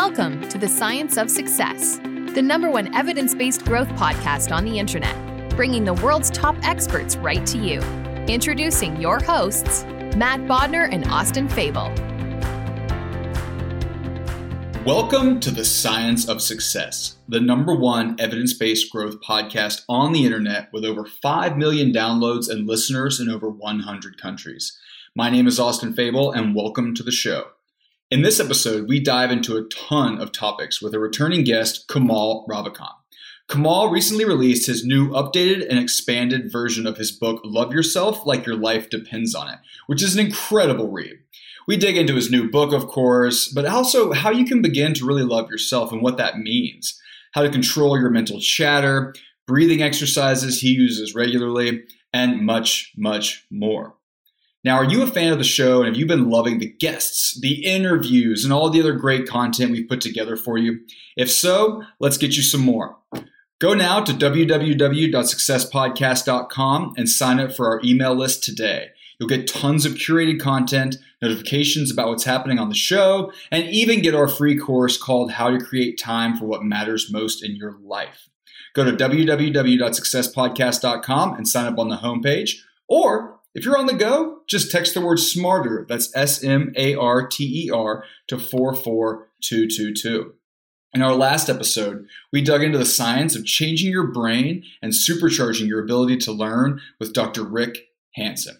Welcome to the Science of Success, the number one evidence based growth podcast on the internet, bringing the world's top experts right to you. Introducing your hosts, Matt Bodnar and Austin Fabel. Welcome to the Science of Success, the number one evidence based growth podcast on the internet with over 5 million downloads and listeners in over 100 countries. My name is Austin Fabel, and welcome to the show. In this episode, we dive into a ton of topics with a returning guest, Kamal Ravikant. Kamal recently released his new updated and expanded version of his book, Love Yourself Like Your Life Depends on It, which is an incredible read. We dig into his new book, of course, but also how you can begin to really love yourself and what that means, how to control your mental chatter, breathing exercises he uses regularly, and much, much more. Now, are you a fan of the show and have you been loving the guests, the interviews, and all the other great content we've put together for you? If so, let's get you some more. Go now to www.successpodcast.com and sign up for our email list today. You'll get tons of curated content, notifications about what's happening on the show, and even get our free course called How to Create Time for What Matters Most in Your Life. Go to www.successpodcast.com and sign up on the homepage. Or if you're on the go, just text the word SMARTER, that's S M A R T E R, to 44222. In our last episode, we dug into the science of changing your brain and supercharging your ability to learn with Dr. Rick Hanson.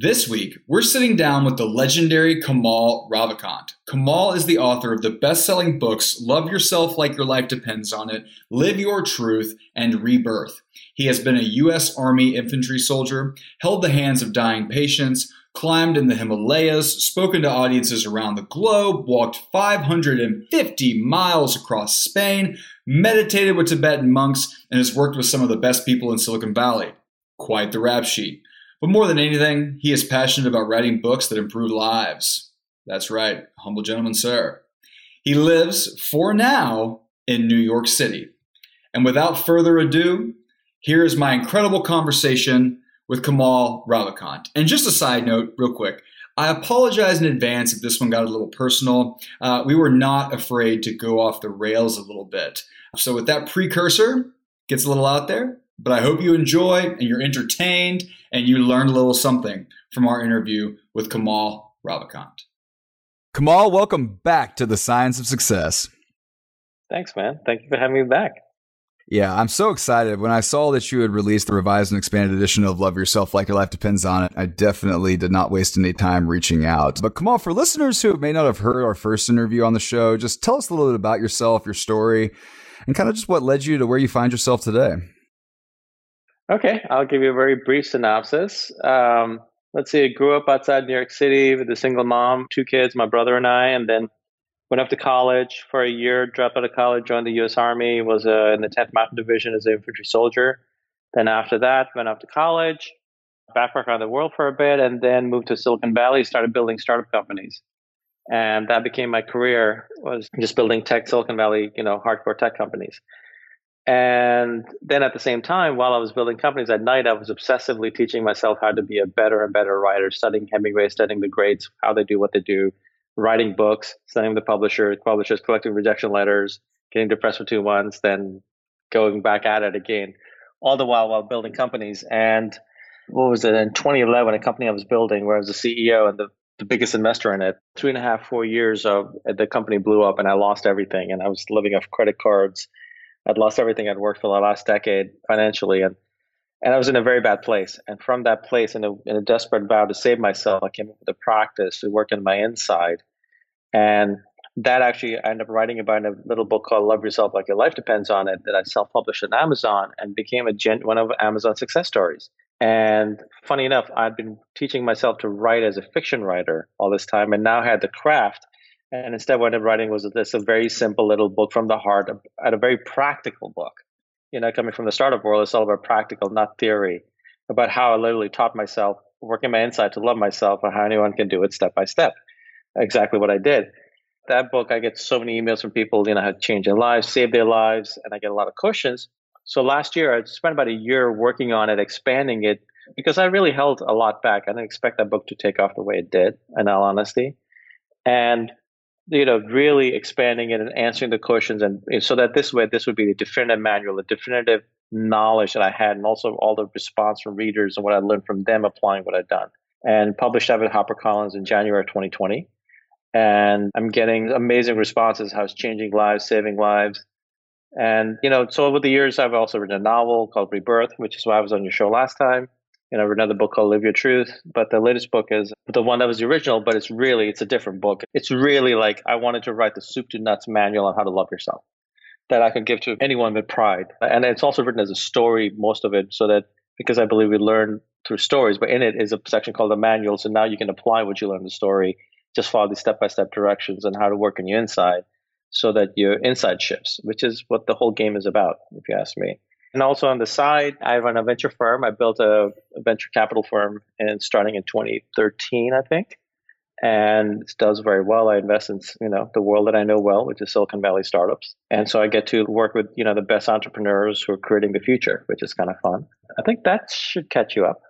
This week, we're sitting down with the legendary Kamal Ravikant. Kamal is the author of the best selling books Love Yourself Like Your Life Depends on It, Live Your Truth, and Rebirth. He has been a U.S. Army infantry soldier, held the hands of dying patients, climbed in the Himalayas, spoken to audiences around the globe, walked 550 miles across Spain, meditated with Tibetan monks, and has worked with some of the best people in Silicon Valley. Quite the rap sheet. But more than anything, he is passionate about writing books that improve lives. That's right, humble gentleman, sir. He lives, for now, in New York City. And without further ado, here is my incredible conversation with Kamal Ravikant. And just a side note, real quick. I apologize in advance if this one got a little personal. Uh, we were not afraid to go off the rails a little bit. So, with that precursor, gets a little out there, but I hope you enjoy and you're entertained and you learned a little something from our interview with Kamal Ravikant. Kamal, welcome back to the Science of Success. Thanks, man. Thank you for having me back. Yeah, I'm so excited. When I saw that you had released the revised and expanded edition of Love Yourself Like Your Life Depends on It, I definitely did not waste any time reaching out. But Kamal, for listeners who may not have heard our first interview on the show, just tell us a little bit about yourself, your story, and kind of just what led you to where you find yourself today. Okay, I'll give you a very brief synopsis. Um, let's see, I grew up outside New York City with a single mom, two kids, my brother and I, and then went up to college for a year, dropped out of college, joined the U.S. Army, was uh, in the 10th Mountain Division as an infantry soldier. Then after that, went off to college, backpacked around the world for a bit, and then moved to Silicon Valley, started building startup companies. And that became my career was just building tech Silicon Valley, you know, hardcore tech companies. And then at the same time, while I was building companies at night, I was obsessively teaching myself how to be a better and better writer, studying Hemingway, studying the greats, how they do what they do, writing books, studying the publisher, publishers, collecting rejection letters, getting depressed for two months, then going back at it again, all the while while building companies. And what was it in 2011, a company I was building where I was the CEO and the, the biggest investor in it. Three and a half, four years of the company blew up and I lost everything. And I was living off credit cards I'd lost everything I'd worked for the last decade financially, and and I was in a very bad place. And from that place, in a, in a desperate vow to save myself, I came up with a practice to work on my inside, and that actually I ended up writing about in a little book called "Love Yourself Like Your Life Depends on It" that I self-published on Amazon and became a gen- one of Amazon's success stories. And funny enough, I'd been teaching myself to write as a fiction writer all this time, and now had the craft and instead, what I'm writing was this a very simple little book from the heart, at a very practical book. You know, coming from the startup world, it's all about practical, not theory, about how I literally taught myself, working my inside to love myself, and how anyone can do it step by step. Exactly what I did. That book, I get so many emails from people, you know, how to change their lives, save their lives, and I get a lot of questions. So last year, I spent about a year working on it, expanding it, because I really held a lot back. I didn't expect that book to take off the way it did, in all honesty. And you know, really expanding it and answering the questions, and so that this way, this would be the definitive manual, the definitive knowledge that I had, and also all the response from readers and what I learned from them applying what I'd done. And published that with HarperCollins in January of 2020. And I'm getting amazing responses, how it's changing lives, saving lives. And, you know, so over the years, I've also written a novel called Rebirth, which is why I was on your show last time you know, another book called Live Your Truth, but the latest book is the one that was the original, but it's really, it's a different book. It's really like I wanted to write the soup to nuts manual on how to love yourself that I could give to anyone with pride. And it's also written as a story, most of it, so that because I believe we learn through stories, but in it is a section called the manual. So now you can apply what you learned in the story, just follow these step by step directions on how to work on your inside so that your inside shifts, which is what the whole game is about, if you ask me. And also on the side, I run a venture firm. I built a, a venture capital firm and starting in 2013, I think. And it does very well. I invest in, you know, the world that I know well, which is Silicon Valley startups. And so I get to work with, you know, the best entrepreneurs who are creating the future, which is kind of fun. I think that should catch you up.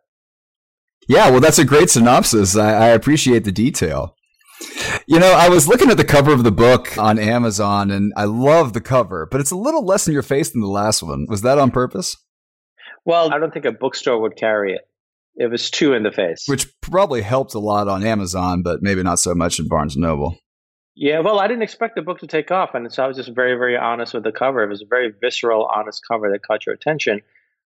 Yeah, well, that's a great synopsis. I, I appreciate the detail. You know, I was looking at the cover of the book on Amazon and I love the cover, but it's a little less in your face than the last one. Was that on purpose? Well, I don't think a bookstore would carry it. It was too in the face. Which probably helped a lot on Amazon, but maybe not so much in Barnes and Noble. Yeah, well, I didn't expect the book to take off. And so I was just very, very honest with the cover. It was a very visceral, honest cover that caught your attention.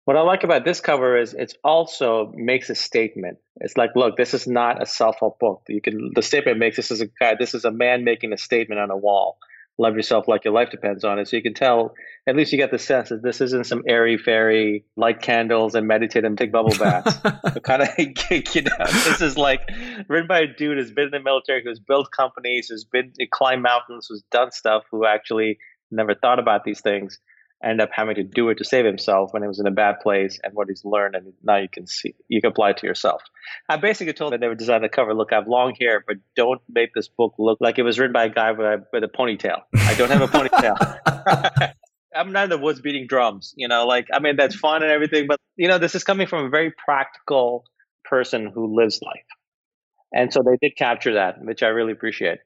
What I like about this cover is it also makes a statement. It's like, look, this is not a self-help book. You can the statement makes this is a guy, this is a man making a statement on a wall. Love yourself like your life depends on it. So you can tell, at least you get the sense that this isn't some airy fairy light candles and meditate and take bubble baths. kind of, you know, this is like written by a dude who's been in the military, who's built companies, who's been climbed mountains, who's done stuff, who actually never thought about these things end up having to do it to save himself when he was in a bad place and what he's learned and now you can see you can apply it to yourself. I basically told them they would design the cover look i have long hair but don't make this book look like it was written by a guy with a, with a ponytail. I don't have a ponytail. I'm not in the woods beating drums you know like i mean that's fun and everything but you know this is coming from a very practical person who lives life. And so they did capture that which i really appreciate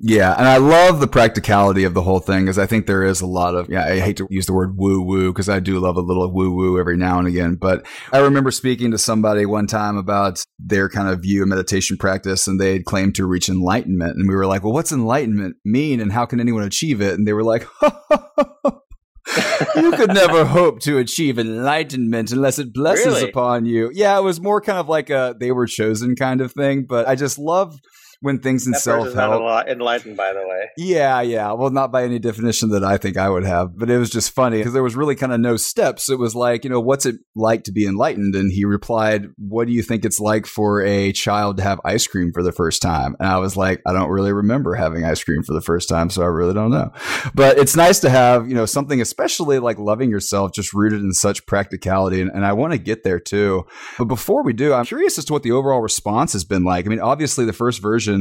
yeah, and I love the practicality of the whole thing because I think there is a lot of yeah. I hate to use the word woo woo because I do love a little woo woo every now and again. But I remember speaking to somebody one time about their kind of view of meditation practice, and they had claimed to reach enlightenment, and we were like, "Well, what's enlightenment mean, and how can anyone achieve it?" And they were like, you could never hope to achieve enlightenment unless it blesses really? upon you. Yeah, it was more kind of like a they were chosen kind of thing, but I just love when things in self person's not a help. enlightened, by the way. Yeah, yeah. Well, not by any definition that I think I would have, but it was just funny because there was really kind of no steps. It was like, you know, what's it like to be enlightened? And he replied, What do you think it's like for a child to have ice cream for the first time? And I was like, I don't really remember having ice cream for the first time, so I really don't know. But it's nice to have, you know, something, especially like loving yourself, just rooted in such practicality. And, and I want to get there too. But before we do, I'm curious as to what the overall response has been like. I mean, obviously, the first version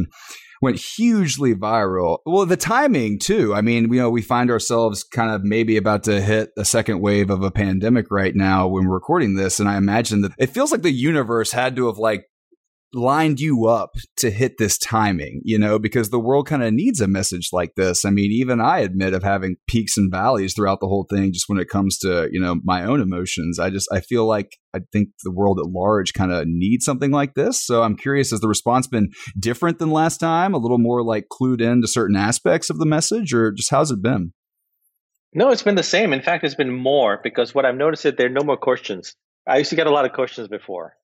went hugely viral. Well, the timing too. I mean, you know, we find ourselves kind of maybe about to hit a second wave of a pandemic right now when we're recording this, and I imagine that it feels like the universe had to have like lined you up to hit this timing, you know, because the world kind of needs a message like this. I mean, even I admit of having peaks and valleys throughout the whole thing just when it comes to, you know, my own emotions. I just I feel like I think the world at large kind of needs something like this. So I'm curious has the response been different than last time, a little more like clued in to certain aspects of the message or just how's it been? No, it's been the same. In fact, it's been more because what I've noticed is there are no more questions. I used to get a lot of questions before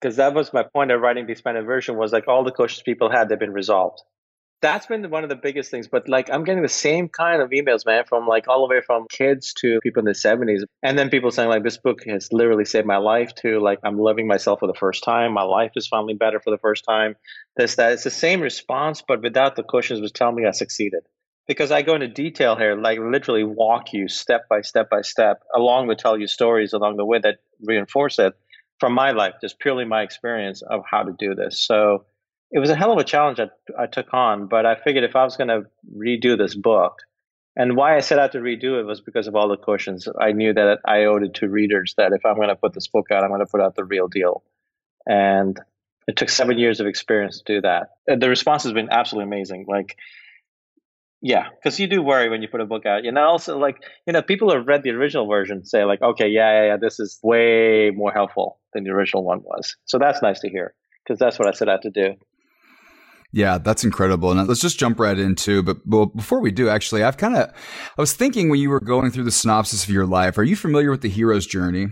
because that was my point of writing the expanded version was like all the questions people had, they've been resolved. That's been one of the biggest things. But like I'm getting the same kind of emails, man, from like all the way from kids to people in the 70s. And then people saying like this book has literally saved my life to like I'm loving myself for the first time. My life is finally better for the first time. This, that. It's the same response, but without the questions was telling me I succeeded because I go into detail here, like literally walk you step by step by step, along with tell you stories along the way that reinforce it from my life, just purely my experience of how to do this. So it was a hell of a challenge I, I took on, but I figured if I was going to redo this book, and why I set out to redo it was because of all the questions. I knew that I owed it to readers that if I'm going to put this book out, I'm going to put out the real deal. And it took seven years of experience to do that. The response has been absolutely amazing. Like, yeah, because you do worry when you put a book out. You know, also like you know, people have read the original version say like, okay, yeah, yeah, yeah, this is way more helpful than the original one was. So that's nice to hear because that's what I set out to do. Yeah, that's incredible. And let's just jump right into. But well, before we do, actually, I've kind of I was thinking when you were going through the synopsis of your life. Are you familiar with the hero's journey?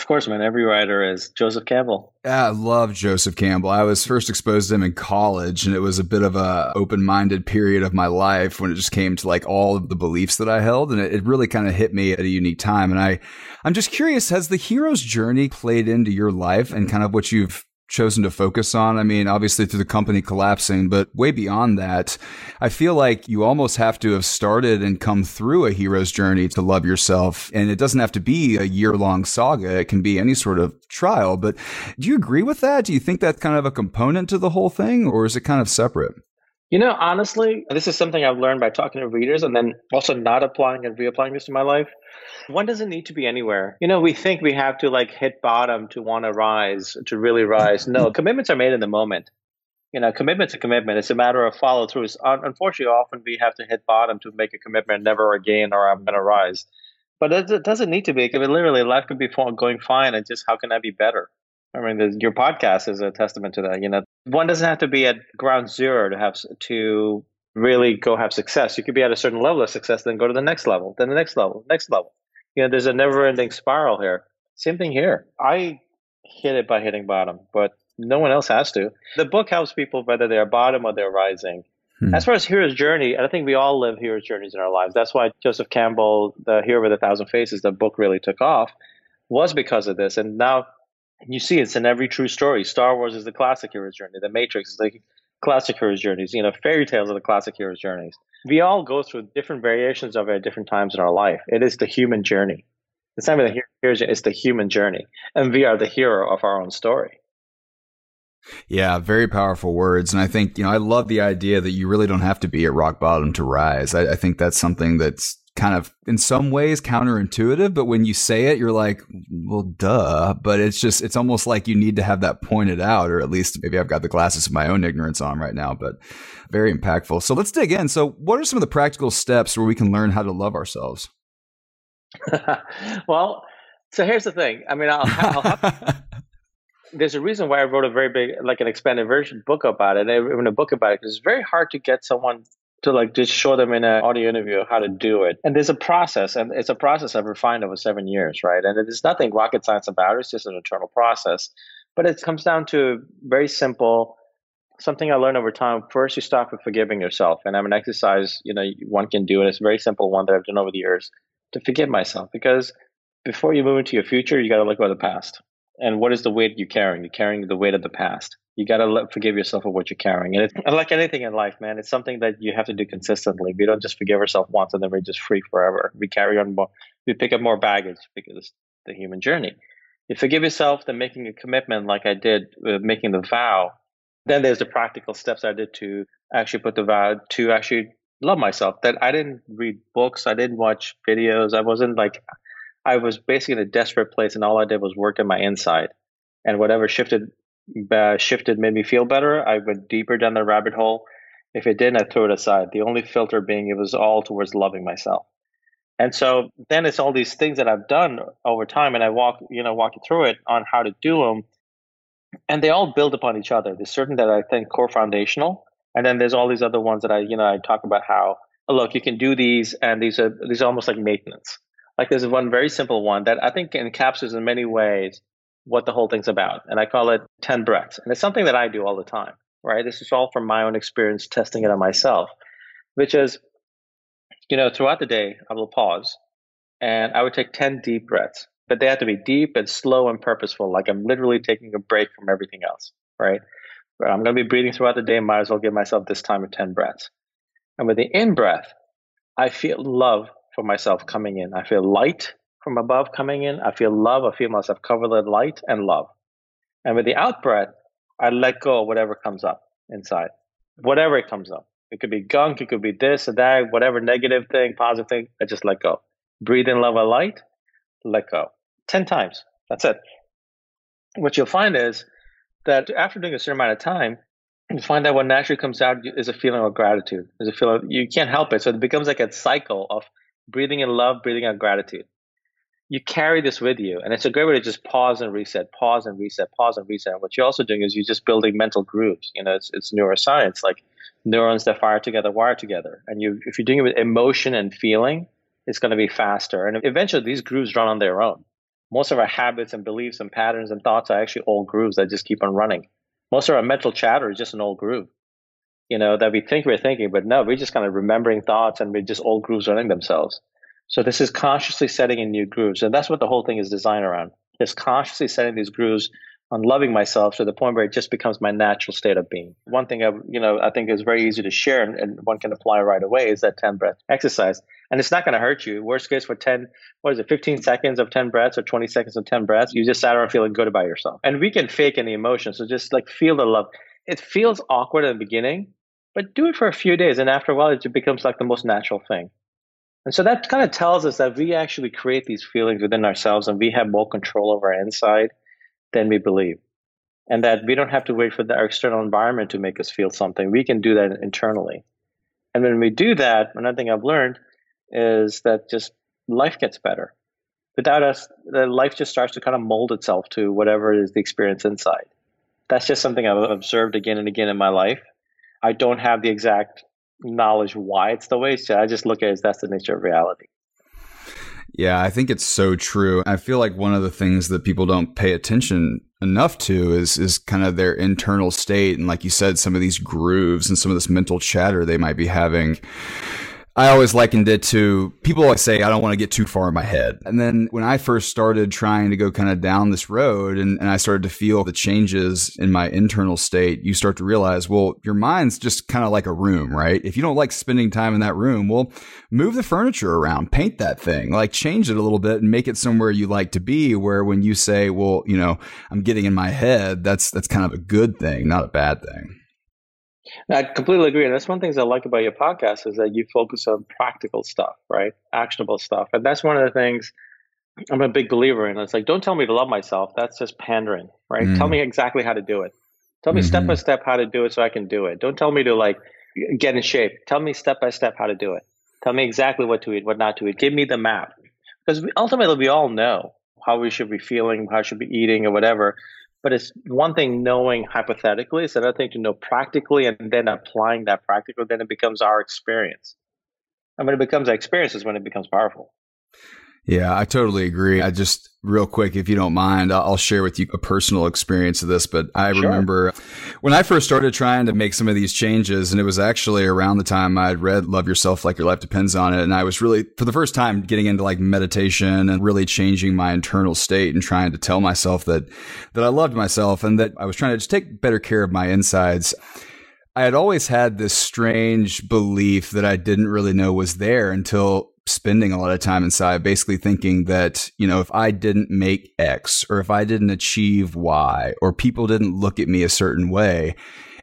Of course, man. Every writer is Joseph Campbell. Yeah, I love Joseph Campbell. I was first exposed to him in college, and it was a bit of a open-minded period of my life when it just came to like all of the beliefs that I held, and it, it really kind of hit me at a unique time. And I, I'm just curious: has the hero's journey played into your life and kind of what you've chosen to focus on? I mean, obviously through the company collapsing, but way beyond that, I feel like you almost have to have started and come through a hero's journey to love yourself. And it doesn't have to be a year long saga. It can be any sort of trial. But do you agree with that? Do you think that's kind of a component to the whole thing or is it kind of separate? You know, honestly, this is something I've learned by talking to readers and then also not applying and reapplying this to my life. One doesn't need to be anywhere. You know, we think we have to like hit bottom to want to rise, to really rise. No, commitments are made in the moment. You know, commitment's a commitment. It's a matter of follow through. Unfortunately, often we have to hit bottom to make a commitment, never again, or I'm going to rise. But it doesn't need to be. I mean, literally, life could be going fine. And just how can I be better? I mean, your podcast is a testament to that. You know, one doesn't have to be at ground zero to have to really go have success. You could be at a certain level of success, then go to the next level, then the next level, next level. You know, there's a never-ending spiral here. Same thing here. I hit it by hitting bottom, but no one else has to. The book helps people whether they're bottom or they're rising. Hmm. As far as hero's journey, I think we all live hero's journeys in our lives. That's why Joseph Campbell, the Hero with a Thousand Faces, the book really took off, was because of this. And now you see it's in every true story. Star Wars is the classic hero's journey. The Matrix is the classic hero's journeys. You know, fairy tales are the classic hero's journeys. We all go through different variations of it at different times in our life. It is the human journey. It's not even the hero's journey, it's the human journey. And we are the hero of our own story. Yeah, very powerful words. And I think, you know, I love the idea that you really don't have to be at rock bottom to rise. I, I think that's something that's kind of in some ways counterintuitive, but when you say it, you're like, well, duh. But it's just, it's almost like you need to have that pointed out, or at least maybe I've got the glasses of my own ignorance on right now, but very impactful. So let's dig in. So, what are some of the practical steps where we can learn how to love ourselves? well, so here's the thing. I mean, I'll, I'll have, there's a reason why I wrote a very big, like an expanded version book about it. I wrote a book about it because it's very hard to get someone to like just show them in an audio interview how to do it. And there's a process, and it's a process I've refined over seven years, right? And there's nothing rocket science about it. It's just an internal process. But it comes down to a very simple something I learned over time. First, you start with forgiving yourself, and I'm an exercise. You know, one can do, and it's a very simple one that I've done over the years to forgive myself. Because before you move into your future, you got to go of the past. And what is the weight you're carrying? You're carrying the weight of the past. You got to forgive yourself for what you're carrying. And, like anything in life, man, it's something that you have to do consistently. We don't just forgive ourselves once and then we're just free forever. We carry on more, we pick up more baggage because it's the human journey. You forgive yourself, then making a commitment like I did, uh, making the vow. Then there's the practical steps I did to actually put the vow to actually love myself. That I didn't read books, I didn't watch videos. I wasn't like, I was basically in a desperate place, and all I did was work in my inside. And whatever shifted, uh, shifted made me feel better. I went deeper down the rabbit hole. If it didn't, I threw it aside. The only filter being it was all towards loving myself. And so then it's all these things that I've done over time, and I walk, you know, walk you through it on how to do them, and they all build upon each other. There's certain that I think core foundational, and then there's all these other ones that I, you know, I talk about how oh, look, you can do these, and these are these are almost like maintenance. Like there's one very simple one that I think encapsulates in many ways what the whole thing's about, and I call it ten breaths, and it's something that I do all the time. Right, this is all from my own experience testing it on myself, which is you know, throughout the day, I will pause and I would take 10 deep breaths, but they have to be deep and slow and purposeful. Like I'm literally taking a break from everything else, right? But I'm going to be breathing throughout the day. Might as well give myself this time of 10 breaths. And with the in breath, I feel love for myself coming in. I feel light from above coming in. I feel love. I feel myself covered in light and love. And with the out breath, I let go of whatever comes up inside, whatever it comes up. It could be gunk, it could be this or that, whatever negative thing, positive thing. I just let go. Breathe in love and light, let go. 10 times. That's it. What you'll find is that after doing a certain amount of time, you find that what naturally comes out is a feeling of gratitude. Is a feeling you can't help it. So it becomes like a cycle of breathing in love, breathing out gratitude. You carry this with you, and it's a great way to just pause and reset, pause and reset, pause and reset. And what you're also doing is you're just building mental grooves. You know, it's, it's neuroscience. Like neurons that fire together wire together. And you, if you're doing it with emotion and feeling, it's going to be faster. And eventually, these grooves run on their own. Most of our habits and beliefs and patterns and thoughts are actually old grooves that just keep on running. Most of our mental chatter is just an old groove, you know, that we think we're thinking, but no, we're just kind of remembering thoughts and we're just old grooves running themselves. So this is consciously setting in new grooves. And that's what the whole thing is designed around. Is consciously setting these grooves on loving myself to the point where it just becomes my natural state of being. One thing I, you know, I think is very easy to share and, and one can apply right away is that 10 breath exercise. And it's not going to hurt you. Worst case for 10, what is it, 15 seconds of 10 breaths or 20 seconds of 10 breaths, you just sat around feeling good about yourself. And we can fake any emotion. So just like feel the love. It feels awkward in the beginning, but do it for a few days. And after a while, it becomes like the most natural thing. And so that kind of tells us that we actually create these feelings within ourselves and we have more control over our inside than we believe. And that we don't have to wait for the, external environment to make us feel something. We can do that internally. And when we do that, another thing I've learned is that just life gets better. Without us, the life just starts to kind of mold itself to whatever is the experience inside. That's just something I've observed again and again in my life. I don't have the exact knowledge why it's the way. So I just look at it as that's the nature of reality. Yeah, I think it's so true. I feel like one of the things that people don't pay attention enough to is is kind of their internal state and like you said some of these grooves and some of this mental chatter they might be having I always likened it to people always say, I don't want to get too far in my head. And then when I first started trying to go kind of down this road and, and I started to feel the changes in my internal state, you start to realize, well, your mind's just kind of like a room, right? If you don't like spending time in that room, well, move the furniture around, paint that thing, like change it a little bit and make it somewhere you like to be. Where when you say, well, you know, I'm getting in my head, that's, that's kind of a good thing, not a bad thing. I completely agree. And that's one of the things I like about your podcast is that you focus on practical stuff, right? Actionable stuff. And that's one of the things I'm a big believer in. It's like, don't tell me to love myself. That's just pandering, right? Mm. Tell me exactly how to do it. Tell me mm-hmm. step by step how to do it so I can do it. Don't tell me to like get in shape. Tell me step by step how to do it. Tell me exactly what to eat, what not to eat. Give me the map. Because ultimately, we all know how we should be feeling, how we should be eating, or whatever. But it's one thing knowing hypothetically, it's another thing to know practically and then applying that practically, then it becomes our experience. And when it becomes our experience is when it becomes powerful. Yeah, I totally agree. I just real quick, if you don't mind, I'll share with you a personal experience of this. But I sure. remember when I first started trying to make some of these changes, and it was actually around the time I'd read Love Yourself Like Your Life Depends on It. And I was really, for the first time, getting into like meditation and really changing my internal state and trying to tell myself that, that I loved myself and that I was trying to just take better care of my insides. I had always had this strange belief that I didn't really know was there until spending a lot of time inside, basically thinking that, you know, if I didn't make X or if I didn't achieve Y or people didn't look at me a certain way,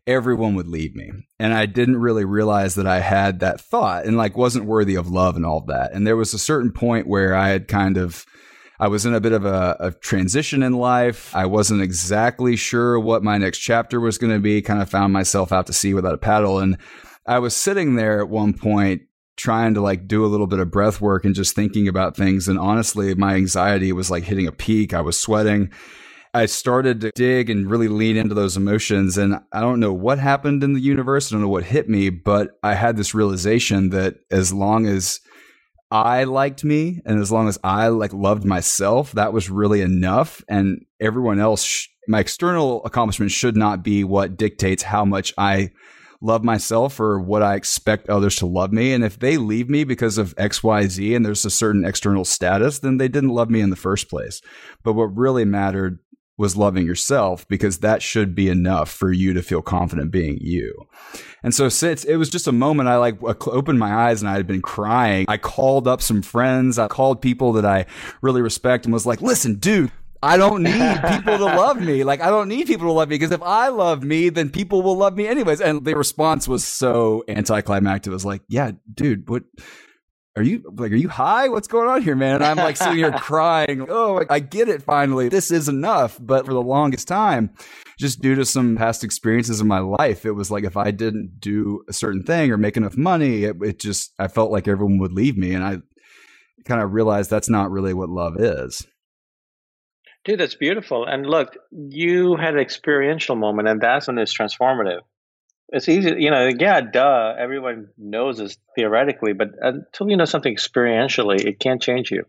everyone would leave me. And I didn't really realize that I had that thought and like wasn't worthy of love and all that. And there was a certain point where I had kind of, I was in a bit of a, a transition in life. I wasn't exactly sure what my next chapter was going to be, kind of found myself out to sea without a paddle. And I was sitting there at one point trying to like do a little bit of breath work and just thinking about things. And honestly, my anxiety was like hitting a peak. I was sweating. I started to dig and really lean into those emotions. And I don't know what happened in the universe. I don't know what hit me, but I had this realization that as long as I liked me and as long as I like loved myself, that was really enough. And everyone else, my external accomplishments should not be what dictates how much I love myself or what I expect others to love me. And if they leave me because of XYZ and there's a certain external status, then they didn't love me in the first place. But what really mattered was loving yourself because that should be enough for you to feel confident being you. And so since it was just a moment, I like opened my eyes and I had been crying. I called up some friends. I called people that I really respect and was like, listen, dude, I don't need people to love me. Like I don't need people to love me because if I love me, then people will love me anyways. And the response was so anticlimactic. It was like, yeah, dude, what are you like? Are you high? What's going on here, man? And I'm like sitting here crying. Oh, I get it. Finally, this is enough. But for the longest time, just due to some past experiences in my life, it was like if I didn't do a certain thing or make enough money, it, it just I felt like everyone would leave me, and I kind of realized that's not really what love is. Dude, that's beautiful. And look, you had an experiential moment, and that's when it's transformative. It's easy, you know, yeah, duh, everyone knows this theoretically, but until you know something experientially, it can't change you.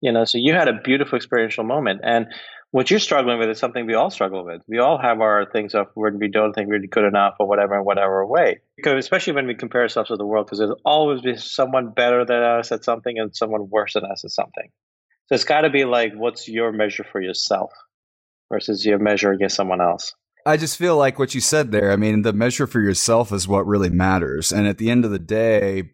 You know, so you had a beautiful experiential moment. And what you're struggling with is something we all struggle with. We all have our things of where we don't think we're good enough or whatever in whatever way. Because especially when we compare ourselves to the world, because there's always be someone better than us at something and someone worse than us at something. So it's got to be like, what's your measure for yourself versus your measure against someone else? I just feel like what you said there. I mean, the measure for yourself is what really matters. And at the end of the day,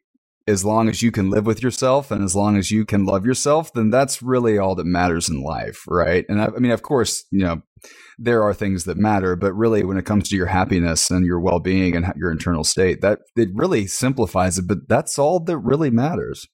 as long as you can live with yourself and as long as you can love yourself, then that's really all that matters in life, right? And I, I, mean, of course, you know, there are things that matter, but really, when it comes to your happiness and your well being and your internal state, that it really simplifies it. But that's all that really matters.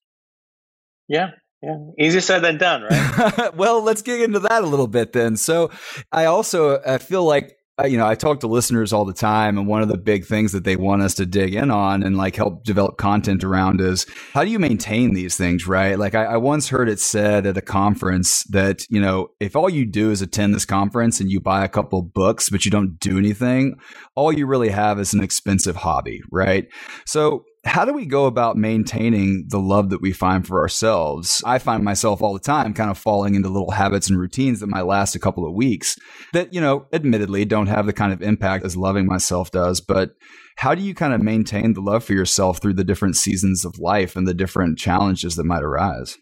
Yeah, yeah, easier said than done, right? well, let's get into that a little bit then. So, I also I feel like uh, you know I talk to listeners all the time, and one of the big things that they want us to dig in on and like help develop content around is how do you maintain these things, right? Like I, I once heard it said at a conference that you know if all you do is attend this conference and you buy a couple books but you don't do anything, all you really have is an expensive hobby, right? So how do we go about maintaining the love that we find for ourselves? I find myself all the time kind of falling into little habits and routines that might last a couple of weeks that, you know, admittedly don't have the kind of impact as loving myself does. But how do you kind of maintain the love for yourself through the different seasons of life and the different challenges that might arise?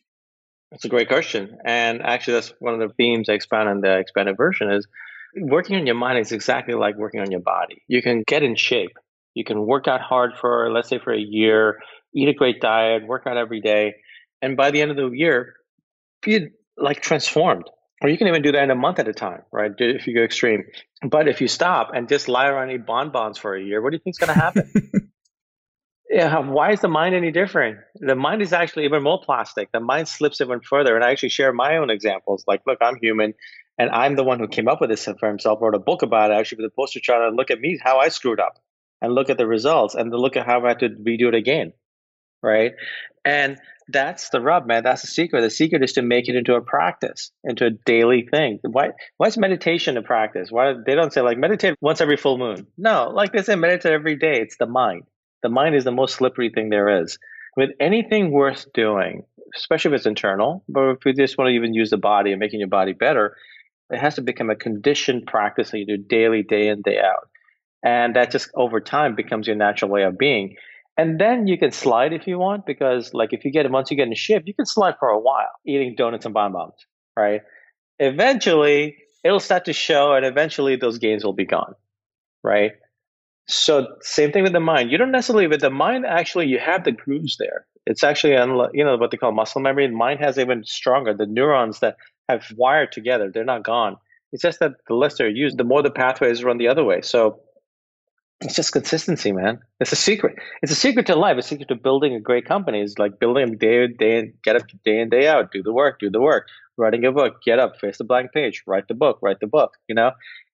That's a great question. And actually, that's one of the themes I expound in the expanded version is working on your mind is exactly like working on your body. You can get in shape you can work out hard for, let's say, for a year, eat a great diet, work out every day. And by the end of the year, be like transformed. Or you can even do that in a month at a time, right? If you go extreme. But if you stop and just lie around and eat bonbons for a year, what do you think is going to happen? yeah, why is the mind any different? The mind is actually even more plastic. The mind slips even further. And I actually share my own examples. Like, look, I'm human, and I'm the one who came up with this for himself. Wrote a book about it actually with a poster child. And look at me, how I screwed up and look at the results and look at how I had to redo it again. Right. And that's the rub, man. That's the secret. The secret is to make it into a practice, into a daily thing. Why why is meditation a practice? Why they don't say like meditate once every full moon? No, like they say meditate every day. It's the mind. The mind is the most slippery thing there is. With anything worth doing, especially if it's internal. But if you just want to even use the body and making your body better, it has to become a conditioned practice that you do daily, day in, day out. And that just over time becomes your natural way of being. And then you can slide if you want, because like if you get once you get in shape, you can slide for a while eating donuts and bonbons, right? Eventually, it'll start to show, and eventually those gains will be gone, right? So same thing with the mind. You don't necessarily with the mind. Actually, you have the grooves there. It's actually you know what they call muscle memory. The mind has even stronger. The neurons that have wired together, they're not gone. It's just that the less they're used, the more the pathways run the other way. So it's just consistency, man. It's a secret. It's a secret to life. It's a secret to building a great company is like building day in, day in, get up day in, day out, do the work, do the work. Writing a book, get up, face the blank page, write the book, write the book. You know,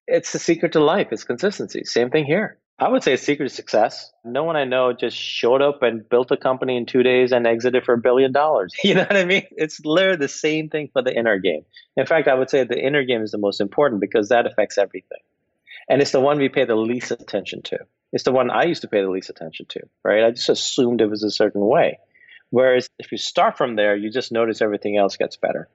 it's the secret to life. It's consistency. Same thing here. I would say a secret to success. No one I know just showed up and built a company in two days and exited for a billion dollars. You know what I mean? It's literally the same thing for the inner game. In fact, I would say the inner game is the most important because that affects everything. And it's the one we pay the least attention to. It's the one I used to pay the least attention to, right? I just assumed it was a certain way. Whereas if you start from there, you just notice everything else gets better.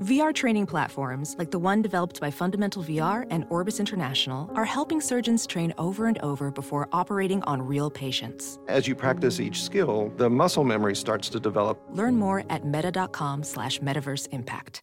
VR training platforms, like the one developed by Fundamental VR and Orbis International, are helping surgeons train over and over before operating on real patients. As you practice each skill, the muscle memory starts to develop. Learn more at meta.com slash metaverse impact.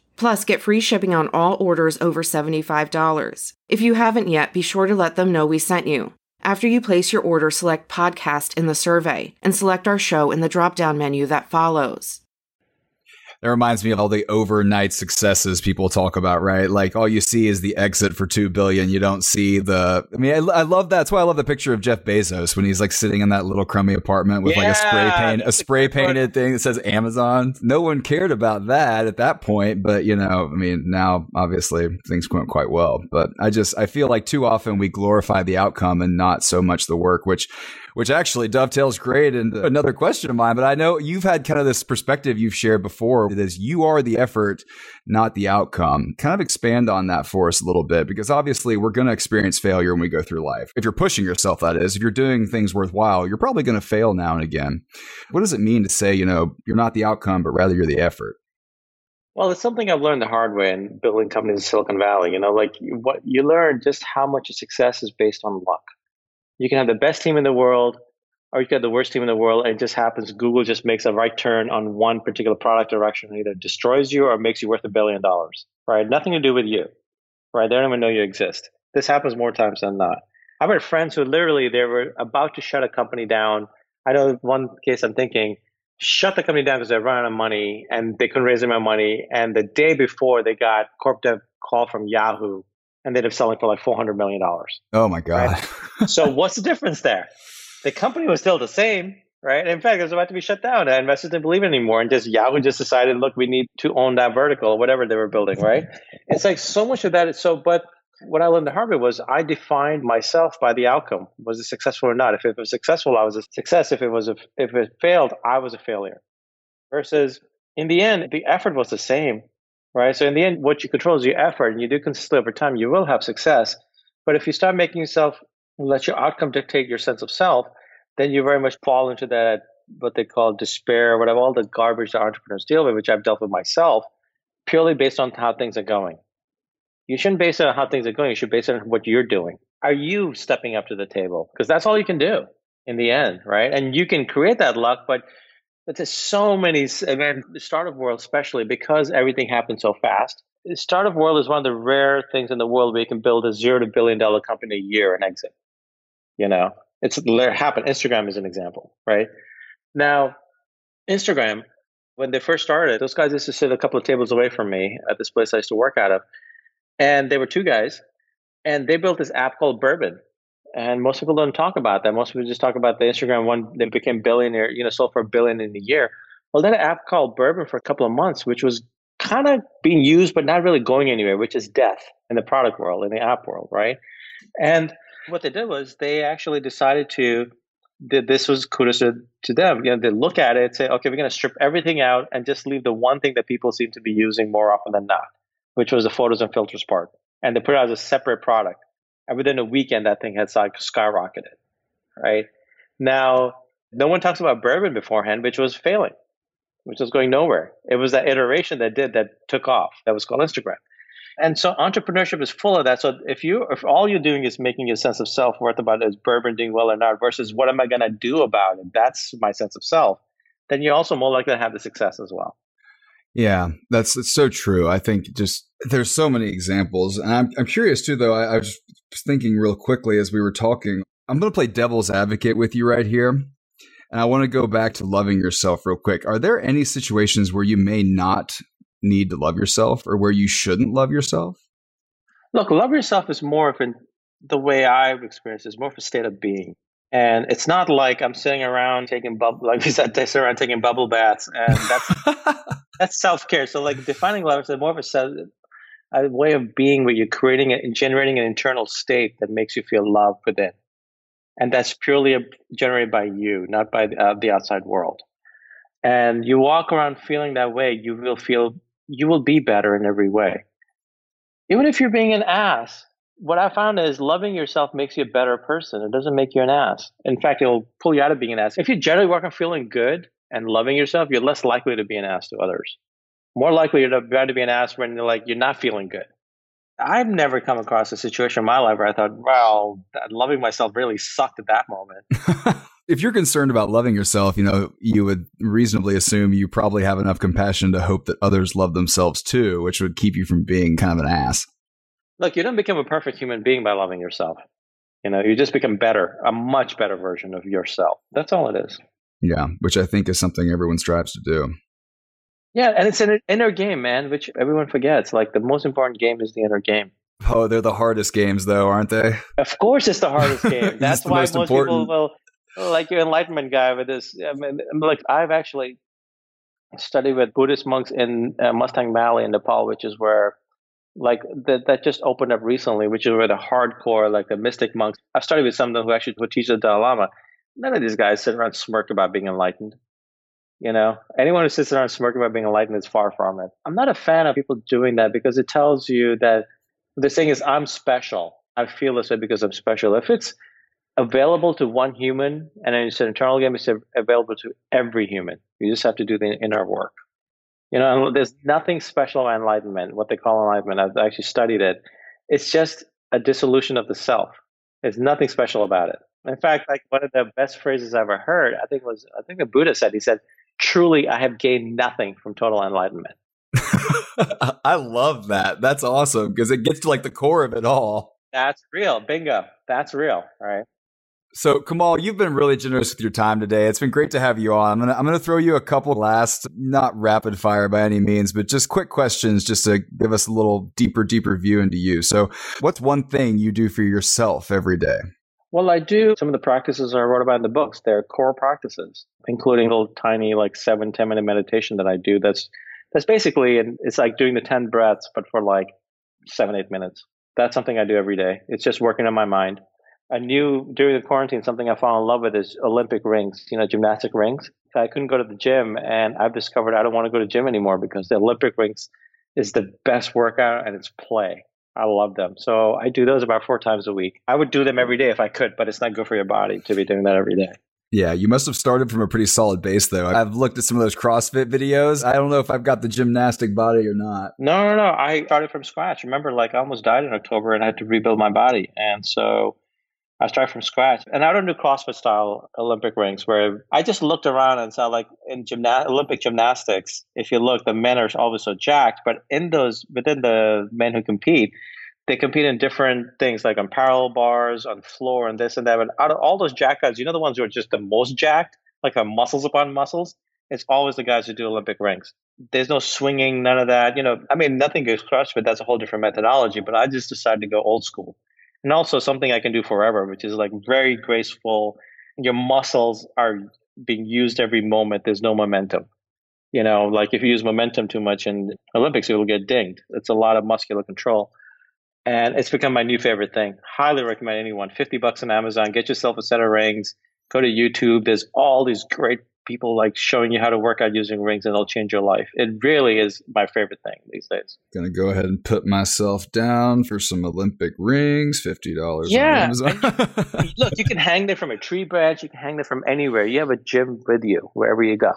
Plus, get free shipping on all orders over $75. If you haven't yet, be sure to let them know we sent you. After you place your order, select podcast in the survey and select our show in the drop down menu that follows. That reminds me of all the overnight successes people talk about, right? Like all you see is the exit for two billion. You don't see the. I mean, I, I love that. That's why I love the picture of Jeff Bezos when he's like sitting in that little crummy apartment with yeah, like a spray paint, a spray painted thing that says Amazon. No one cared about that at that point, but you know, I mean, now obviously things went quite well. But I just I feel like too often we glorify the outcome and not so much the work, which which actually dovetails great into another question of mine. But I know you've had kind of this perspective you've shared before that is you are the effort, not the outcome. Kind of expand on that for us a little bit because obviously we're going to experience failure when we go through life. If you're pushing yourself, that is, if you're doing things worthwhile, you're probably going to fail now and again. What does it mean to say, you know, you're not the outcome, but rather you're the effort? Well, it's something I've learned the hard way in building companies in Silicon Valley. You know, like what you learn just how much success is based on luck. You can have the best team in the world, or you can have the worst team in the world, and it just happens Google just makes a right turn on one particular product direction, either destroys you or makes you worth a billion dollars. Right? Nothing to do with you. Right? They don't even know you exist. This happens more times than not. I've had friends who literally they were about to shut a company down. I know one case I'm thinking shut the company down because they ran out of money and they couldn't raise any more money. And the day before, they got corp dev call from Yahoo and they ended up selling for like $400 million. Oh my God. Right? so what's the difference there? The company was still the same, right? In fact, it was about to be shut down. And investors didn't believe it anymore. And just Yahoo just decided, look, we need to own that vertical, or whatever they were building, right? it's like so much of that is so, but what I learned the Harvard was I defined myself by the outcome. Was it successful or not? If it was successful, I was a success. If it was a, if it failed, I was a failure. Versus in the end, the effort was the same, right? So in the end, what you control is your effort, and you do consistently over time, you will have success. But if you start making yourself let your outcome dictate your sense of self, then you very much fall into that what they call despair, whatever all the garbage that entrepreneurs deal with, which I've dealt with myself, purely based on how things are going. You shouldn't base it on how things are going. You should base it on what you're doing. Are you stepping up to the table? Because that's all you can do in the end, right? And you can create that luck, but there's so many, again, the startup world, especially because everything happens so fast. The startup world is one of the rare things in the world where you can build a zero to billion dollar company a year and exit. You know, it's happened. Instagram is an example, right? Now, Instagram, when they first started, those guys used to sit a couple of tables away from me at this place I used to work out of and they were two guys, and they built this app called Burbn. And most people don't talk about that. Most people just talk about the Instagram one. that became billionaire, you know, sold for a billion in a year. Well, then an app called Burbn for a couple of months, which was kind of being used, but not really going anywhere, which is death in the product world, in the app world, right? And what they did was they actually decided to this was kudos to, to them. You know, they look at it, say, okay, we're going to strip everything out and just leave the one thing that people seem to be using more often than not which was the photos and filters part. And they put it as a separate product. And within a weekend, that thing had skyrocketed, right? Now, no one talks about Burbn beforehand, which was failing, which was going nowhere. It was that iteration that did that took off. That was called Instagram. And so entrepreneurship is full of that. So if you if all you're doing is making your sense of self worth about is Burbn doing well or not versus what am I gonna do about it? That's my sense of self, then you're also more likely to have the success as well. Yeah, that's, so true. I think just there's so many examples. And I'm, I'm curious too, though. I, I was thinking real quickly as we were talking. I'm going to play devil's advocate with you right here. And I want to go back to loving yourself real quick. Are there any situations where you may not need to love yourself or where you shouldn't love yourself? Look, love yourself is more of an, the way I've experienced is more of a state of being. And it's not like I'm sitting around taking bubble, like we said, sitting around taking bubble baths, and that's that's self care. So like defining love is more of a, a way of being where you're creating and generating an internal state that makes you feel love within, and that's purely generated by you, not by uh, the outside world. And you walk around feeling that way, you will feel you will be better in every way. Even if you're being an ass, what I found is loving yourself makes you a better person. It doesn't make you an ass. In fact, it'll pull you out of being an ass. If you generally walk on feeling good and loving yourself, you're less likely to be an ass to others. More likely you're to to be an ass when you're like you're not feeling good. I've never come across a situation in my life where I thought, well, loving myself really sucked at that moment. if you're concerned about loving yourself, you know, you would reasonably assume you probably have enough compassion to hope that others love themselves too, which would keep you from being kind of an ass. Look, you don't become a perfect human being by loving yourself. You know, you just become better, a much better version of yourself. That's all it is. Yeah, which I think is something everyone strives to do. Yeah, and it's an inner game, man, which everyone forgets. Like the most important game is the inner game. Oh, they're the hardest games, though, aren't they? Of course, it's the hardest game. That's why most, most people will, like your enlightenment guy, with this. I mean, like I've actually studied with Buddhist monks in uh, Mustang Valley in Nepal, which is where like that that just opened up recently, which is where the hardcore, like the mystic monks. I started with some of them who actually who teach the Dalai Lama. None of these guys sit around smirk about being enlightened. You know, anyone who sits around and smirk about being enlightened is far from it. I'm not a fan of people doing that because it tells you that the thing is, I'm special. I feel this way because I'm special. If it's available to one human and it's an internal game, it's available to every human. You just have to do the inner work. You know, there's nothing special about enlightenment, what they call enlightenment. I've actually studied it. It's just a dissolution of the self. There's nothing special about it. In fact, like one of the best phrases I ever heard, I think was I think the Buddha said, he said, Truly I have gained nothing from total enlightenment. I love that. That's awesome because it gets to like the core of it all. That's real. Bingo. That's real. Right. So, Kamal, you've been really generous with your time today. It's been great to have you on. I'm gonna I'm gonna throw you a couple last, not rapid fire by any means, but just quick questions, just to give us a little deeper, deeper view into you. So, what's one thing you do for yourself every day? Well, I do some of the practices I wrote about in the books. They're core practices, including little tiny, like seven, 10 minute meditation that I do. That's that's basically, and it's like doing the 10 breaths, but for like seven, eight minutes. That's something I do every day. It's just working on my mind. I knew during the quarantine something I fell in love with is Olympic rings, you know, gymnastic rings. I couldn't go to the gym, and I've discovered I don't want to go to the gym anymore because the Olympic rings is the best workout and it's play. I love them. So I do those about four times a week. I would do them every day if I could, but it's not good for your body to be doing that every day. Yeah, you must have started from a pretty solid base, though. I've looked at some of those CrossFit videos. I don't know if I've got the gymnastic body or not. No, no, no. I started from scratch. Remember, like I almost died in October and I had to rebuild my body. And so I started from scratch. And I don't do CrossFit style Olympic rings where I just looked around and saw like in gymna- Olympic gymnastics, if you look, the men are always so jacked. But in those, within the men who compete, they compete in different things like on parallel bars, on floor, and this and that. And out of all those jack guys, you know the ones who are just the most jacked, like a muscles upon muscles. It's always the guys who do Olympic rings. There's no swinging, none of that. You know, I mean, nothing against CrossFit. That's a whole different methodology. But I just decided to go old school, and also something I can do forever, which is like very graceful. Your muscles are being used every moment. There's no momentum. You know, like if you use momentum too much in Olympics, it will get dinged. It's a lot of muscular control and it's become my new favorite thing. Highly recommend anyone. 50 bucks on Amazon, get yourself a set of rings, go to YouTube. There's all these great people like showing you how to work out using rings and it'll change your life. It really is my favorite thing these days. Gonna go ahead and put myself down for some Olympic rings, $50 yeah. look, you can hang them from a tree branch, you can hang them from anywhere. You have a gym with you wherever you go.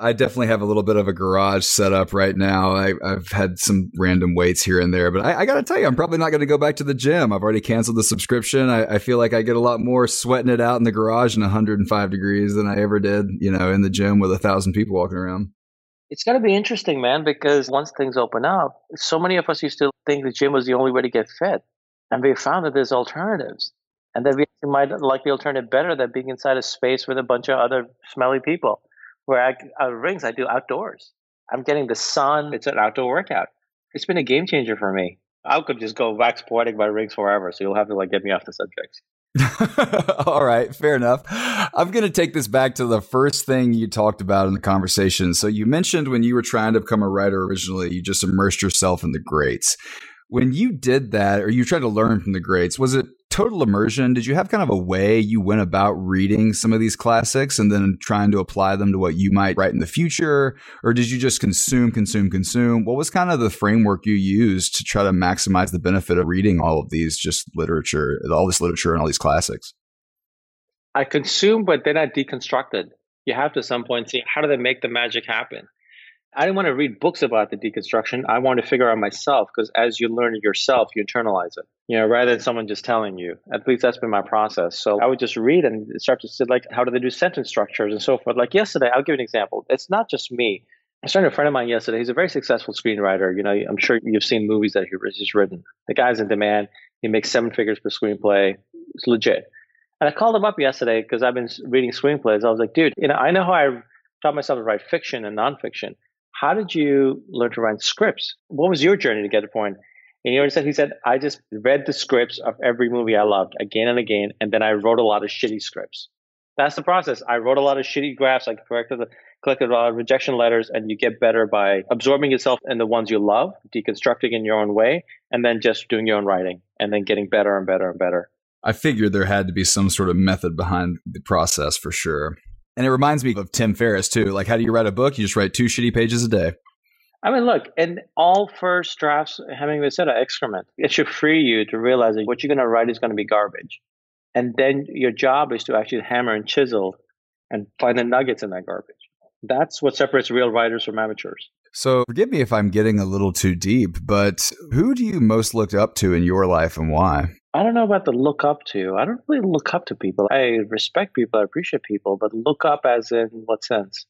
I definitely have a little bit of a garage set up right now. I, have had some random weights here and there, but I, I got to tell you, I'm probably not going to go back to the gym. I've already canceled the subscription. I, I, feel like I get a lot more sweating it out in the garage in 105 degrees than I ever did, you know, in the gym with a thousand people walking around. It's going to be interesting, man, because once things open up, so many of us used to think the gym was the only way to get fit. And we found that there's alternatives. And that we might like the alternative better than being inside a space with a bunch of other smelly people where I uh, rings I do outdoors. I'm getting the sun. It's an outdoor workout. It's been a game changer for me. I could just go wax poetic by rings forever. So you'll have to like get me off the subject. All right, fair enough. I'm going to take this back to the first thing you talked about in the conversation. So you mentioned when you were trying to become a writer originally, you just immersed yourself in the greats. When you did that, or you tried to learn from the greats, was it total immersion? Did you have kind of a way you went about reading some of these classics and then trying to apply them to what you might write in the future? Or did you just consume, consume, consume? What was kind of the framework you used to try to maximize the benefit of reading all of these just literature, all this literature and all these classics? I consumed, but then I deconstructed. You have to some point see how do they make the magic happen? I didn't want to read books about the deconstruction. I wanted to figure out myself because as you learn it yourself, you internalize it. You know, rather than someone just telling you. At least that's been my process. So I would just read and start to see like how do they do sentence structures and so forth. Like yesterday, I'll give you an example. It's not just me. I started a friend of mine yesterday. He's a very successful screenwriter. You know, I'm sure you've seen movies that he's written. The guy's in demand. He makes seven figures per screenplay. It's legit. And I called him up yesterday because I've been reading screenplays. I was like, dude, you know, I know how I taught myself to write fiction and nonfiction. How did you learn to write scripts? What was your journey to get to point? And you know what he said? He said, I just read the scripts of every movie I loved again and again, and then I wrote a lot of shitty scripts. That's the process. I wrote a lot of shitty drafts. I corrected collected a lot of rejection letters, and you get better by absorbing yourself in the ones you love, deconstructing in your own way, and then just doing your own writing, and then getting better and better and better. I figured there had to be some sort of method behind the process for sure. And it reminds me of Tim Ferriss too. Like, how do you write a book? You just write two shitty pages a day. I mean, look, and all first drafts, having Hemingway said, are excrement. It should free you to realize that what you're going to write is going to be garbage. And then your job is to actually hammer and chisel and find the nuggets in that garbage. That's what separates real writers from amateurs. So, forgive me if I'm getting a little too deep, but who do you most look up to in your life and why? I don't know about the look up to. I don't really look up to people. I respect people, I appreciate people, but look up as in what sense?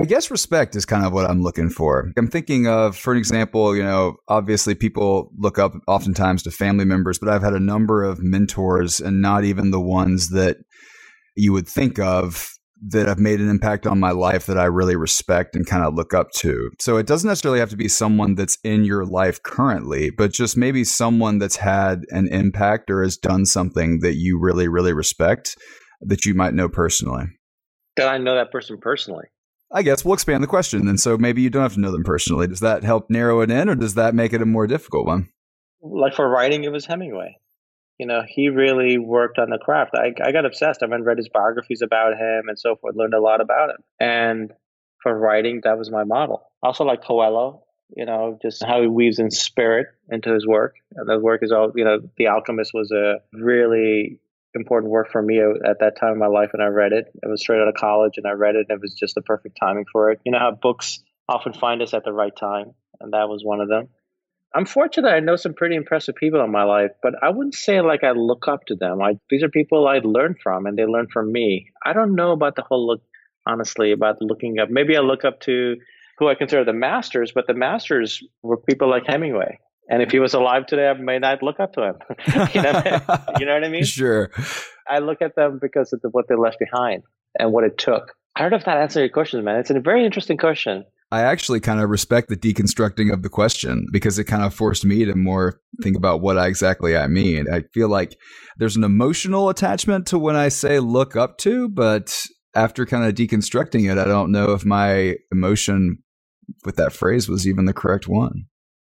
I guess respect is kind of what I'm looking for. I'm thinking of, for an example, you know, obviously people look up oftentimes to family members, but I've had a number of mentors and not even the ones that you would think of that have made an impact on my life that I really respect and kind of look up to. So it doesn't necessarily have to be someone that's in your life currently, but just maybe someone that's had an impact or has done something that you really, really respect that you might know personally. That I know that person personally. I guess we'll expand the question. And so maybe you don't have to know them personally. Does that help narrow it in or does that make it a more difficult one? Like for writing, it was Hemingway. You know, he really worked on the craft. I, I got obsessed. I and read his biographies about him and so forth, learned a lot about him. And for writing, that was my model. Also like Coelho, you know, just how he weaves in spirit into his work. And the work is all, you know, The Alchemist was a really important work for me at that time in my life and I read it. It was straight out of college and I read it and it was just the perfect timing for it. You know how books often find us at the right time and that was one of them. I'm fortunate I know some pretty impressive people in my life, but I wouldn't say like I look up to them. I, these are people I learn from and they learn from me. I don't know about the whole look, honestly, about looking up. Maybe I look up to who I consider the masters, but the masters were people like Hemingway. And if he was alive today, I may not look up to him. you, know, you know what I mean? Sure. I look at them because of the, what they left behind and what it took. I don't know if that answers your question, man. It's a very interesting question. I actually kind of respect the deconstructing of the question because it kind of forced me to more think about what exactly I mean. I feel like there's an emotional attachment to when I say look up to, but after kind of deconstructing it, I don't know if my emotion with that phrase was even the correct one.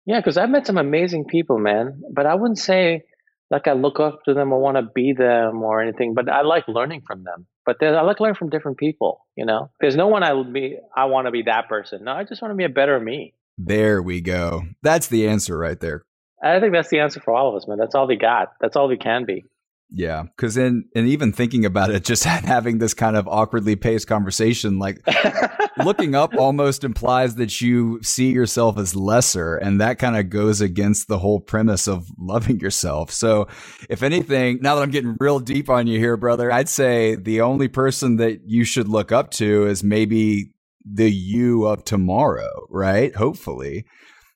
Yeah, because I've met some amazing people, man. But I wouldn't say like I look up to them or want to be them or anything. But I like learning from them. But I like learn from different people. You know, there's no one I would be. I want to be that person. No, I just want to be a better me. There we go. That's the answer right there. I think that's the answer for all of us, man. That's all we got. That's all we can be. Yeah, because in and even thinking about it, just having this kind of awkwardly paced conversation, like looking up, almost implies that you see yourself as lesser, and that kind of goes against the whole premise of loving yourself. So, if anything, now that I'm getting real deep on you here, brother, I'd say the only person that you should look up to is maybe the you of tomorrow, right? Hopefully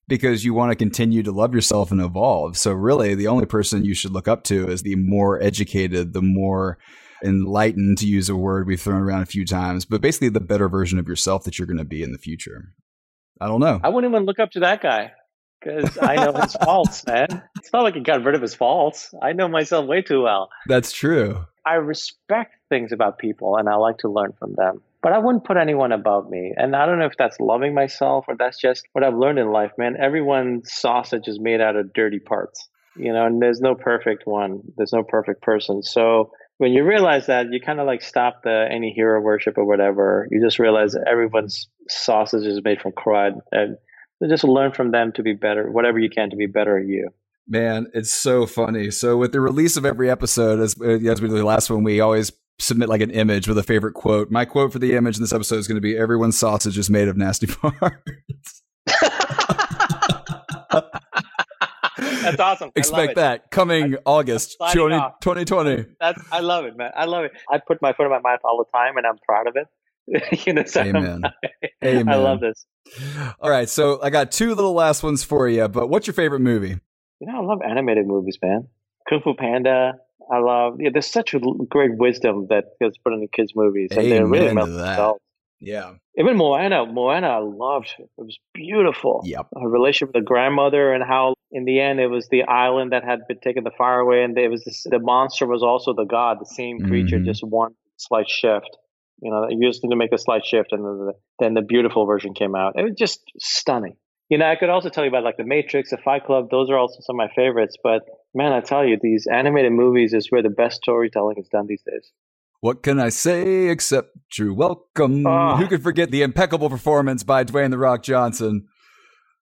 because you want to continue to love yourself and evolve. So, really, the only person you should look up to is the more educated, the more enlightened, to use a word we've thrown around a few times, but basically the better version of yourself that you're going to be in the future. I don't know. I wouldn't even look up to that guy because I know his faults, man. It's not like he got rid of his faults. I know myself way too well. That's true. I respect things about people and I like to learn from them but I wouldn't put anyone above me. And I don't know if that's loving myself or that's just what I've learned in life, man. Everyone's sausage is made out of dirty parts, you know, and there's no perfect one. There's no perfect person. So when you realize that, you kind of like stop the any hero worship or whatever. You just realize everyone's sausage is made from crud and just learn from them to be better, whatever you can to be better at you. Man, it's so funny. So with the release of every episode, as uh, as we did the last one, we always submit like an image with a favorite quote. My quote for the image in this episode is going to be "Everyone's sausage is made of nasty farts." That's awesome. Expect that coming I, August 20, 2020. That's I love it, man. I love it. I put my foot in my mouth all the time, and I'm proud of it. you know, so Amen. Amen. I love this. All right, so I got two little last ones for you. But what's your favorite movie? You know, I love animated movies, man. Kung Fu Panda, I love. Yeah, there's such a great wisdom that gets put into kids' movies, and they're really that. Yeah. Even Moana, Moana, I loved. It was beautiful. Yep. Her relationship with the grandmother, and how in the end it was the island that had been taken the fire away, and it was this, the monster was also the god, the same creature, mm-hmm. just one slight shift. You know, you just need to make a slight shift, and then the, then the beautiful version came out. It was just stunning. You know, I could also tell you about like The Matrix, The Fight Club. Those are also some of my favorites. But man, I tell you, these animated movies is where the best storytelling is done these days. What can I say except you're welcome? Uh, Who could forget the impeccable performance by Dwayne The Rock Johnson?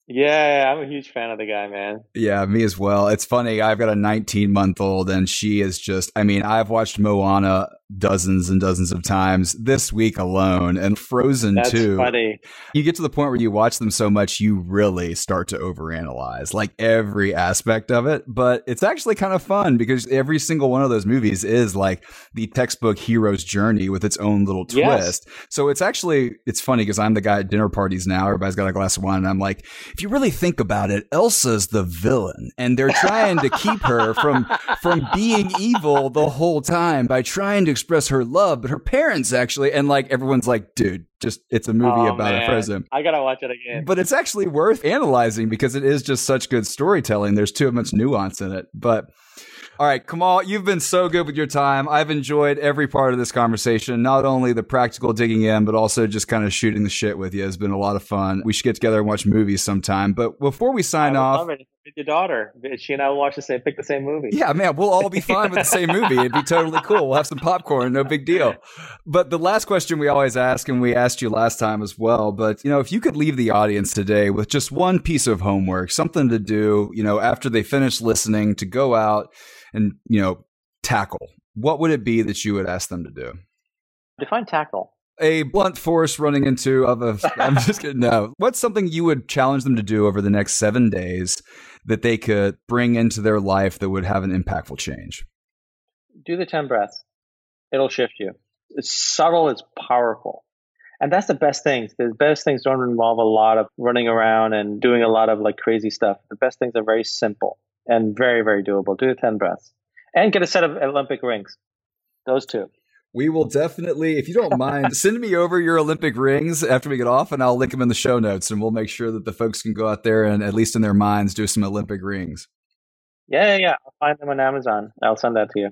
Yeah, I'm a huge fan of the guy, man. Yeah, me as well. It's funny. I've got a 19 month old, and she is just, I mean, I've watched Moana dozens and dozens of times this week alone, and Frozen That's too. funny. You get to the point where you watch them so much, you really start to overanalyze like every aspect of it. But it's actually kind of fun because every single one of those movies is like the textbook hero's journey with its own little twist. Yes. So it's actually, it's funny because I'm the guy at dinner parties now. Everybody's got a glass of wine, and I'm like, if you really think about it, Elsa's the villain, and they're trying to keep her from from being evil the whole time by trying to express her love. But her parents actually, and like everyone's like, dude, just it's a movie Oh, about man. a Frozen. I gotta watch it again. But it's actually worth analyzing because it is just such good storytelling. There's too much nuance in it. But all right, Kamal, you've been so good with your time. I've enjoyed every part of this conversation, not only the practical digging in, but also just kind of shooting the shit with you. It's been a lot of fun. We should get together and watch movies sometime. But before we sign off, love it. With your daughter, she and I will watch the same, pick the same movie. yeah, man, we'll all be fine with the same movie. It'd be totally cool. We'll have some popcorn, no big deal. But the last question we always ask, and we asked you last time as well, but you know, if you could leave the audience today with just one piece of homework, something to do, you know, after they finish listening to go out and, you know, tackle, what would it be that you would ask them to do? Define tackle. A blunt force running into of a. I'm just kidding. No. What's something you would challenge them to do over the next seven days that they could bring into their life that would have an impactful change? Do the 10 breaths. It'll shift you. It's subtle, it's powerful. And that's the best things. The best things don't involve a lot of running around and doing a lot of like crazy stuff. The best things are very simple and very, very doable. Do the 10 breaths. And get a set of Olympic rings. Those two. We will definitely, if you don't mind, send me over your Olympic rings after we get off, and I'll link them in the show notes, and we'll make sure that the folks can go out there and, at least in their minds, do some Olympic rings. Yeah, yeah, yeah. I'll find them on Amazon. I'll send that to you.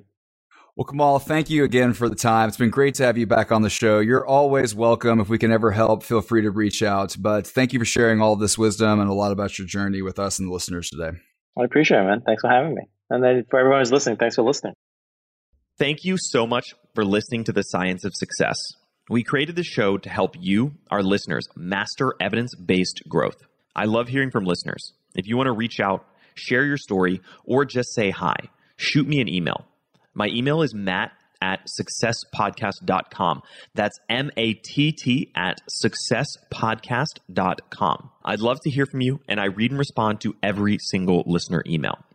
Well, Kamal, thank you again for the time. It's been great to have you back on the show. You're always welcome. If we can ever help, feel free to reach out. But thank you for sharing all this wisdom and a lot about your journey with us and the listeners today. I appreciate it, man. Thanks for having me. And then for everyone who's listening, thanks for listening. Thank you so much for listening to The Science of Success. We created the show to help you, our listeners, master evidence based growth. I love hearing from listeners. If you want to reach out, share your story, or just say hi, shoot me an email. My email is matt at successpodcast.com. That's M A T T at successpodcast.com. I'd love to hear from you, and I read and respond to every single listener email.